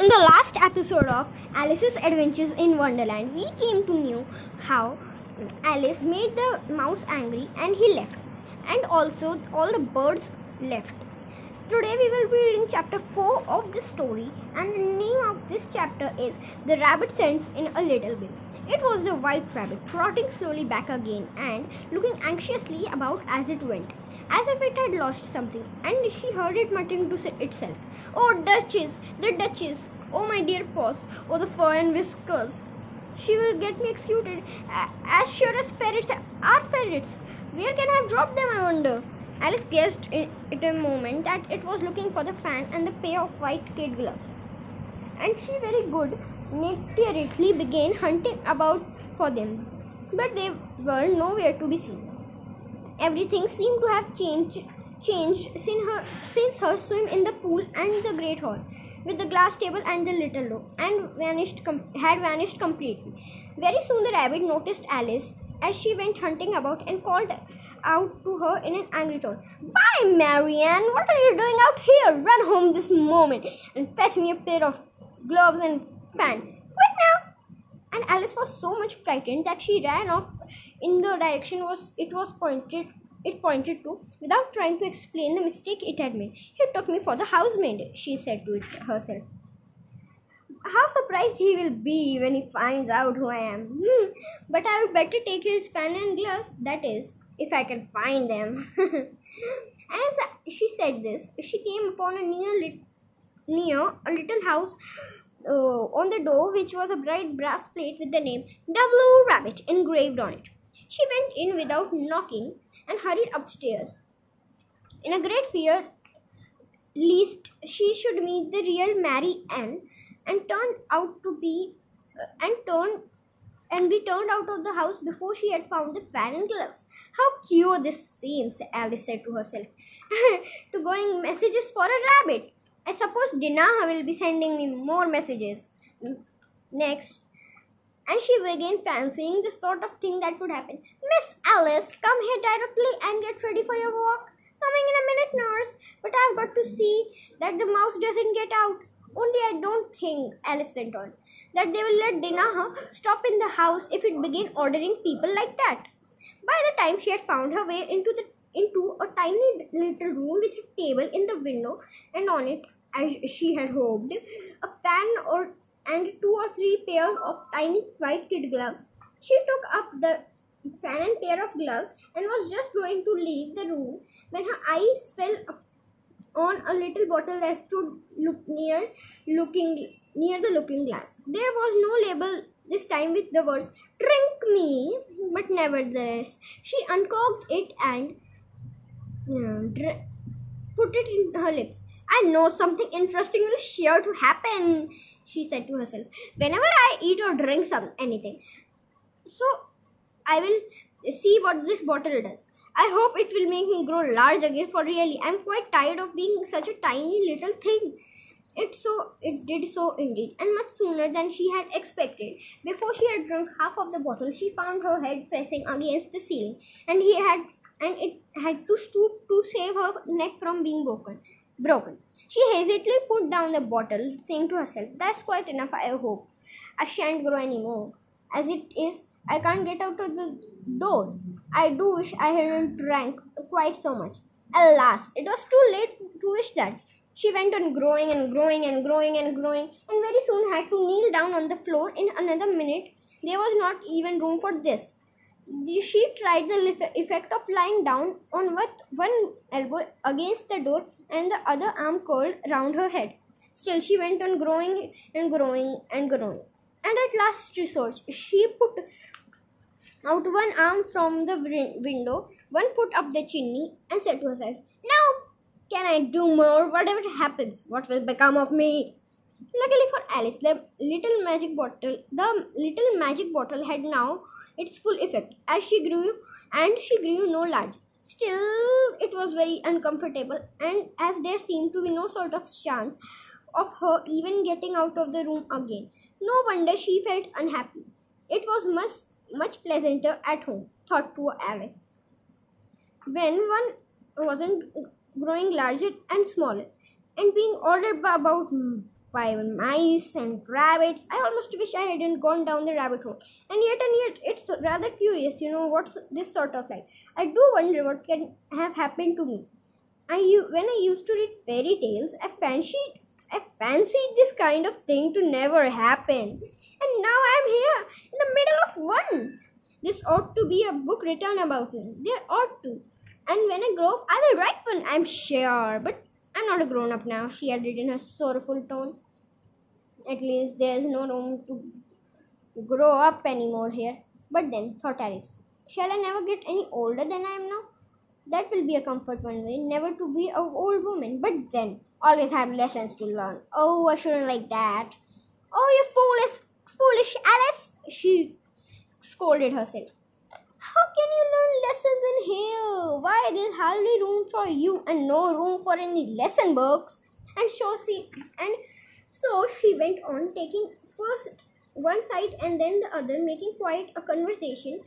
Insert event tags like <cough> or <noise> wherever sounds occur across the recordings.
In the last episode of Alice's Adventures in Wonderland, we came to know how Alice made the mouse angry and he left, and also all the birds left. Today we will be reading chapter 4 of this story, and the name of this chapter is The Rabbit Sends in a Little Bill. It was the white rabbit trotting slowly back again and looking anxiously about as it went, as if it had lost something, and she heard it muttering to itself. Oh, Duchess, the Duchess! Oh, my dear paws! Oh, the fur and whiskers! She will get me executed as sure as ferrets are ferrets. Where can I have dropped them, I wonder? Alice guessed in a moment that it was looking for the fan and the pair of white kid gloves. And she very good naturedly began hunting about for them. But they were nowhere to be seen. Everything seemed to have changed changed since her, since her swim in the pool and the great hall with the glass table and the little door and vanished com- had vanished completely. Very soon the rabbit noticed alice as she went hunting about and called out to her in an angry tone why Mary Ann. What are you doing out here? Run home this moment and fetch me a pair of gloves and fan quick now. And alice was so much frightened that she ran off in the direction was it was pointed it pointed to without trying to explain the mistake it had made. He took me for the housemaid, she said to herself. How surprised he will be when he finds out who I am. Hmm, but I would better take his pen and gloves, that is, if I can find them. <laughs> As she said this, she came upon a near, lit- near a little house uh, on the door, which was a bright brass plate with the name W. Rabbit engraved on it. She went in without knocking and hurried upstairs. In a great fear lest she should meet the real Mary Ann and turned out to be uh, and turned and be turned out of the house before she had found the and gloves. How cute this seems, Alice said to herself. <laughs> to going messages for a rabbit. I suppose Dinaha will be sending me more messages. Next, and she began fancying the sort of thing that would happen. Miss Alice, come here directly and get ready for your walk. Coming in a minute, nurse. But I've got to see that the mouse doesn't get out. Only I don't think, Alice went on, that they will let Dinaha stop in the house if it begin ordering people like that. By the time she had found her way into the into a tiny little room with a table in the window and on it, as she had hoped, a fan or and two or three pairs of tiny white kid gloves. She took up the fan and pair of gloves and was just going to leave the room when her eyes fell on a little bottle that stood look near looking near the looking glass. There was no label this time with the words "Drink me," but nevertheless she uncorked it and uh, dr- put it in her lips. I know something interesting will sure to happen she said to herself. Whenever I eat or drink some anything, so I will see what this bottle does. I hope it will make me grow large again for really. I'm quite tired of being such a tiny little thing. It so it did so indeed, and much sooner than she had expected. Before she had drunk half of the bottle, she found her head pressing against the ceiling, and he had and it had to stoop to save her neck from being broken. Broken. She hastily put down the bottle, saying to herself, That's quite enough, I hope. I shan't grow any more. As it is, I can't get out of the door. I do wish I hadn't drank quite so much. Alas, it was too late to wish that. She went on growing and growing and growing and growing, and very soon had to kneel down on the floor in another minute. There was not even room for this she tried the effect of lying down on one elbow against the door and the other arm curled round her head. Still, she went on growing and growing and growing. And at last resort, she put out one arm from the window, one foot up the chimney, and said to herself, Now can I do more? Whatever happens, what will become of me? Luckily for Alice, the little magic bottle, the little magic bottle had now its full effect as she grew and she grew no large. Still, it was very uncomfortable, and as there seemed to be no sort of chance of her even getting out of the room again, no wonder she felt unhappy. It was much, much pleasanter at home, thought poor Alice, when one wasn't growing larger and smaller and being ordered about by mice and rabbits. I almost wish I hadn't gone down the rabbit hole. And yet and yet, it's rather curious, you know, what's this sort of like. I do wonder what can have happened to me. I when I used to read fairy tales, I fancied I fancied this kind of thing to never happen. And now I'm here in the middle of one. This ought to be a book written about me. There ought to. And when I grow up, I will write one, I'm sure. But I'm not a grown up now, she added in a sorrowful tone. At least there's no room to grow up anymore here. But then, thought Alice, shall I never get any older than I am now? That will be a comfort one way, never to be an old woman. But then, always have lessons to learn. Oh, I shouldn't like that. Oh, you foolish, foolish Alice, she scolded herself. How can you learn lessons in here? Why there's hardly room for you and no room for any lesson books? And so she and so she went on taking first one side and then the other, making quite a conversation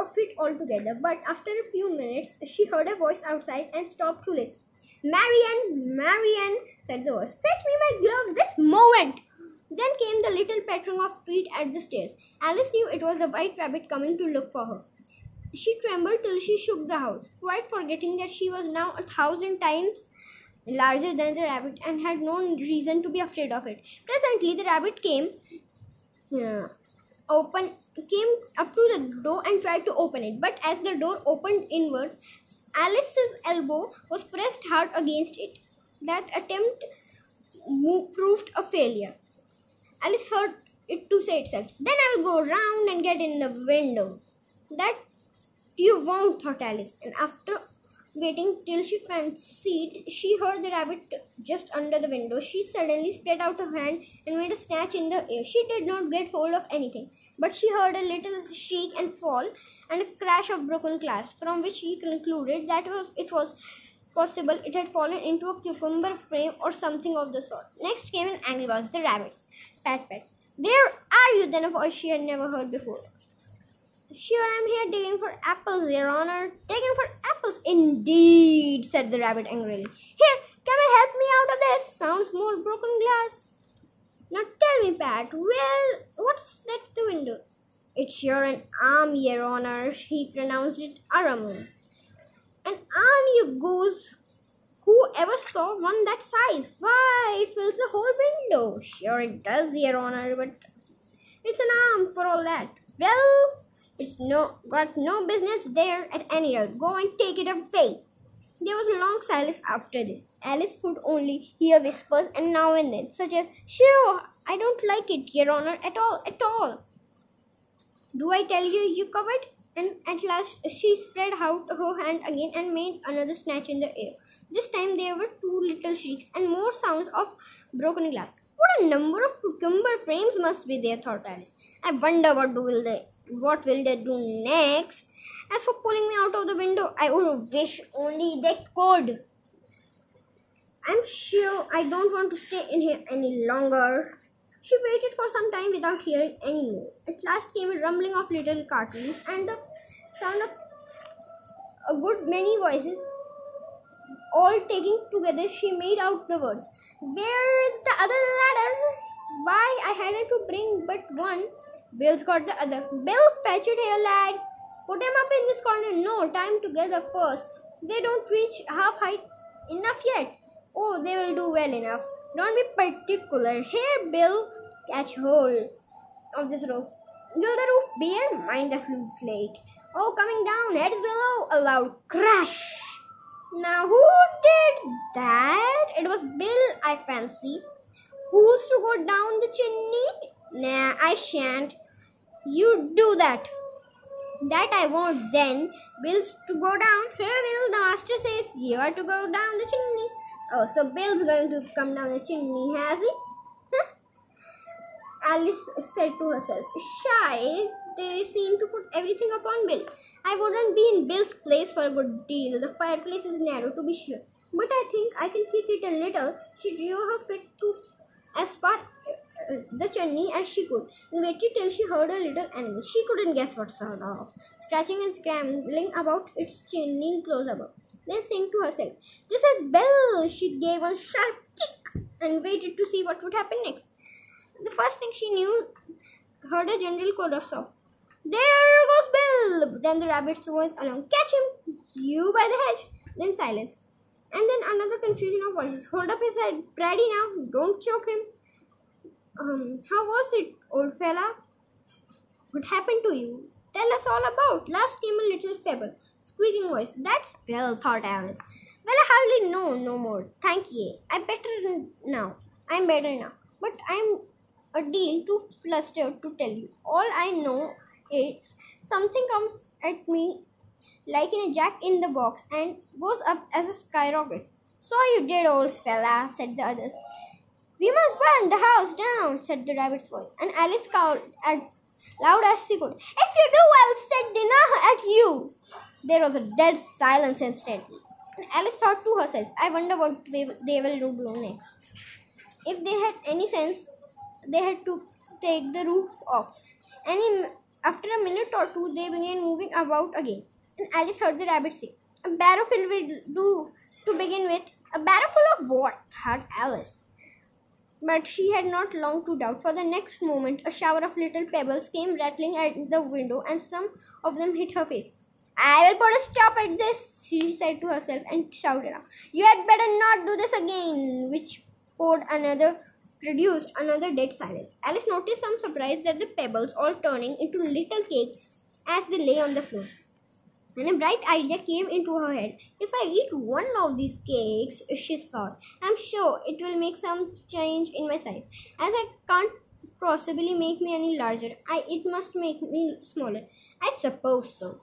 of it altogether. But after a few minutes, she heard a voice outside and stopped to listen. Mary Ann, Marian, said the voice, fetch me my gloves this moment. Then came the little pattering of feet at the stairs. Alice knew it was the white rabbit coming to look for her. She trembled till she shook the house, quite forgetting that she was now a thousand times larger than the rabbit and had no reason to be afraid of it. Presently, the rabbit came. Uh, open came up to the door and tried to open it but as the door opened inward alice's elbow was pressed hard against it that attempt proved a failure alice heard it to say itself then i will go round and get in the window that you won't, thought Alice, and after waiting till she fancied she heard the rabbit just under the window, she suddenly spread out her hand and made a snatch in the air. She did not get hold of anything, but she heard a little shriek and fall and a crash of broken glass, from which she concluded that was it was possible it had fallen into a cucumber frame or something of the sort. Next came an angry voice, the rabbit's. Pat pat. Where are you? Then a voice she had never heard before. Sure, I'm here digging for apples, Your Honor. Digging for apples, indeed, said the rabbit angrily. Here, come and help me out of this. Sounds more broken glass. Now tell me, Pat, well, what's that the window? It's sure an arm, Your Honor. He pronounced it Aram. An arm, you goose. Who ever saw one that size? Why, it fills the whole window. Sure, it does, Your Honor, but it's an arm for all that. Well, it's no got no business there at any rate. Go and take it away. There was a long silence after this. Alice could only hear whispers and now and then, such as, Sure, I don't like it, Your Honor, at all, at all. Do I tell you, you covered? And at last she spread out her hand again and made another snatch in the air. This time there were two little shrieks and more sounds of broken glass. What a number of cucumber frames must be there, thought Alice. I wonder what will they what will they do next? As for pulling me out of the window, I would wish only they could. I'm sure I don't want to stay in here any longer. She waited for some time without hearing any more. At last came a rumbling of little cartoons and the sound of a good many voices all taking together she made out the words where is the other ladder why i had to bring but one Bill's got the other. Bill, fetch it here, lad. Put him up in this corner. No, time together first. They don't reach half height enough yet. Oh, they will do well enough. Don't be particular. Here, Bill, catch hold of this rope. Will the roof bear? Mind the loose slate. Oh, coming down, heads below. A loud crash. Now, who did that? It was Bill, I fancy. Who's to go down the chimney? Nah, I shan't. You do that. That I won't then. Bill's to go down. Here, Bill, the master says you are to go down the chimney. Oh, so Bill's going to come down the chimney, has he? Alice said to herself. Shy, they seem to put everything upon Bill. I wouldn't be in Bill's place for a good deal. The fireplace is narrow, to be sure. But I think I can pick it a little. She drew her feet to as far the chimney as she could and waited till she heard a little animal. She couldn't guess what sort of, scratching and scrambling about its chimney close above. Then saying to herself, This is Bill! She gave a sharp kick and waited to see what would happen next. The first thing she knew, heard a general chorus of, There goes Bill! Then the rabbit's voice along, Catch him! You by the hedge! Then silence. And then another confusion of voices. Hold up his head. Ready now. Don't choke him. Um, how was it, old fella? What happened to you? Tell us all about. Last came a little feeble, squeaking voice. That's Bill, thought Alice. Well, I hardly know no more. Thank ye. I'm better now. I'm better now. But I'm a deal too flustered to tell you. All I know is something comes at me like in a jack in the box and goes up as a skyrocket. So you did, old fella, said the others. We must burn the house down, said the rabbit's voice, and Alice called as loud as she could. If you do, I'll set dinner at you. There was a dead silence instantly. And Alice thought to herself, I wonder what they will do next. If they had any sense, they had to take the roof off. And after a minute or two, they began moving about again. And Alice heard the rabbit say, A barrow with do to begin with. A barrow full of what? thought Alice. But she had not long to doubt, for the next moment a shower of little pebbles came rattling at the window, and some of them hit her face. I will put a stop at this, she said to herself and shouted out. You had better not do this again, which poured another produced another dead silence. Alice noticed some surprise that the pebbles all turning into little cakes as they lay on the floor. And a bright idea came into her head. If I eat one of these cakes, she thought, I'm sure it will make some change in my size. As I can't possibly make me any larger, I it must make me smaller. I suppose so.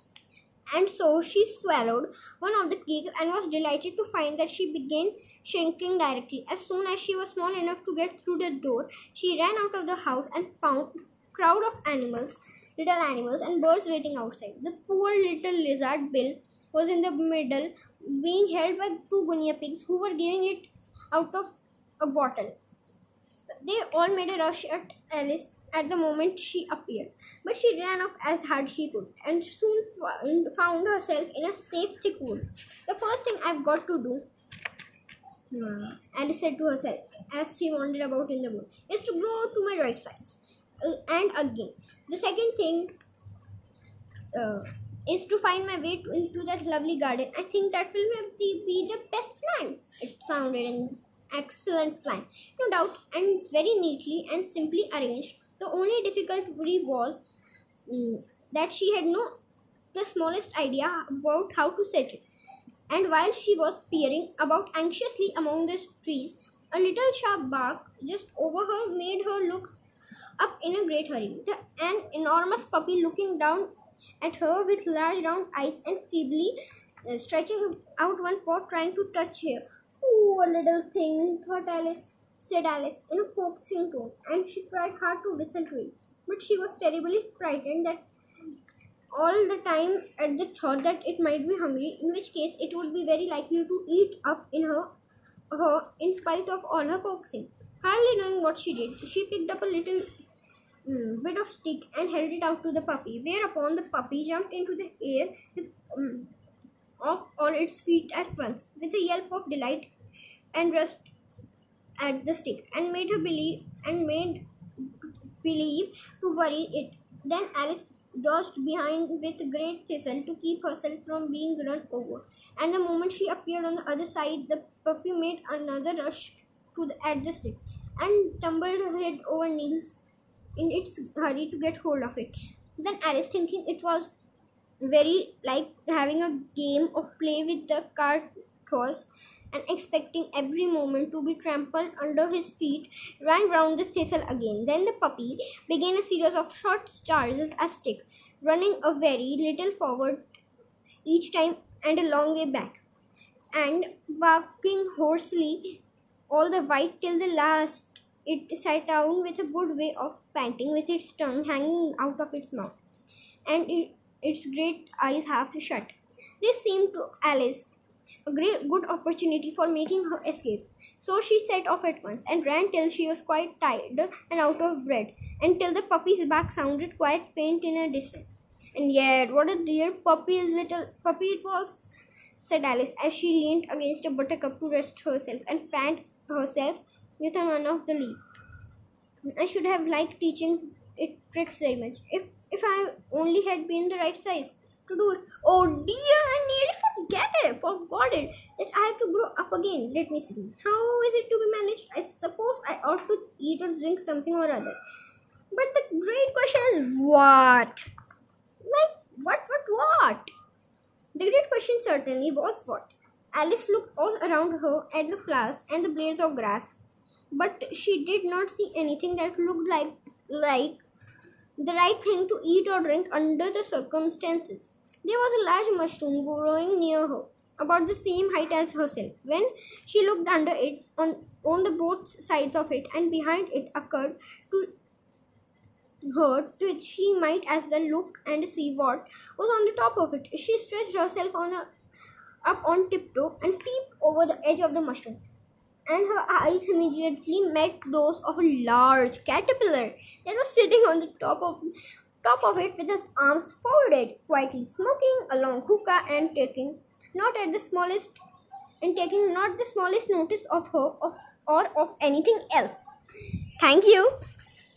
And so she swallowed one of the cakes and was delighted to find that she began shrinking directly. As soon as she was small enough to get through the door, she ran out of the house and found a crowd of animals, little animals and birds waiting outside. The poor little lizard Bill was in the middle, being held by two guinea pigs who were giving it out of a bottle. They all made a rush at Alice at the moment she appeared, but she ran off as hard she could and soon found herself in a safe thick wood. The first thing I've got to do, Alice said to herself as she wandered about in the wood, is to grow to my right size. Uh, and again, the second thing uh, is to find my way to, into that lovely garden. I think that will be, be the best plan. It sounded an excellent plan, no doubt, and very neatly and simply arranged the only difficulty was um, that she had no the smallest idea about how to set it. And while she was peering about anxiously among the trees, a little sharp bark just over her made her look up in a great hurry. The, an enormous puppy looking down at her with large round eyes and feebly uh, stretching out one paw trying to touch her. Poor little thing, thought Alice said Alice in a coaxing tone, and she tried hard to whistle to it. But she was terribly frightened that all the time at the thought that it might be hungry, in which case it would be very likely to eat up in her, her in spite of all her coaxing. Hardly knowing what she did, she picked up a little um, bit of stick and held it out to the puppy, whereupon the puppy jumped into the air with, um, off all its feet at once, with a yelp of delight and rushed at the stick and made her believe and made believe to worry it. Then Alice dodged behind with great thistle to keep herself from being run over. And the moment she appeared on the other side, the puppy made another rush to the, at the stick and tumbled head over knees in its hurry to get hold of it. Then Alice, thinking it was very like having a game of play with the cart horse, and expecting every moment to be trampled under his feet, ran round the thistle again. Then the puppy began a series of short charges at stick, running a very little forward each time and a long way back, and barking hoarsely all the while till the last it sat down with a good way of panting, with its tongue hanging out of its mouth, and it, its great eyes half shut. This seemed to Alice a great good opportunity for making her escape. So she set off at once and ran till she was quite tired and out of breath, until the puppy's back sounded quite faint in a distance. And yet, what a dear puppy, little puppy it was, said Alice as she leaned against a buttercup to rest herself and fanned herself with one of the leaves. I should have liked teaching it tricks very much. If if I only had been the right size to do it. Oh dear, I nearly forget it, forgot it. That I have to grow up again. Let me see. How is it to be managed? I suppose I ought to eat or drink something or other. But the great question is what? Like what what what? The great question certainly was what? Alice looked all around her at the flowers and the blades of grass, but she did not see anything that looked like like the right thing to eat or drink under the circumstances. There was a large mushroom growing near her, about the same height as herself. When she looked under it, on, on the both sides of it and behind it occurred to her that she might as well look and see what was on the top of it. She stretched herself on a, up on tiptoe and peeped over the edge of the mushroom and her eyes immediately met those of a large caterpillar that was sitting on the top of top of it with his arms folded, quietly smoking a long hookah and taking not at the smallest and taking not the smallest notice of her of, or of anything else. Thank you.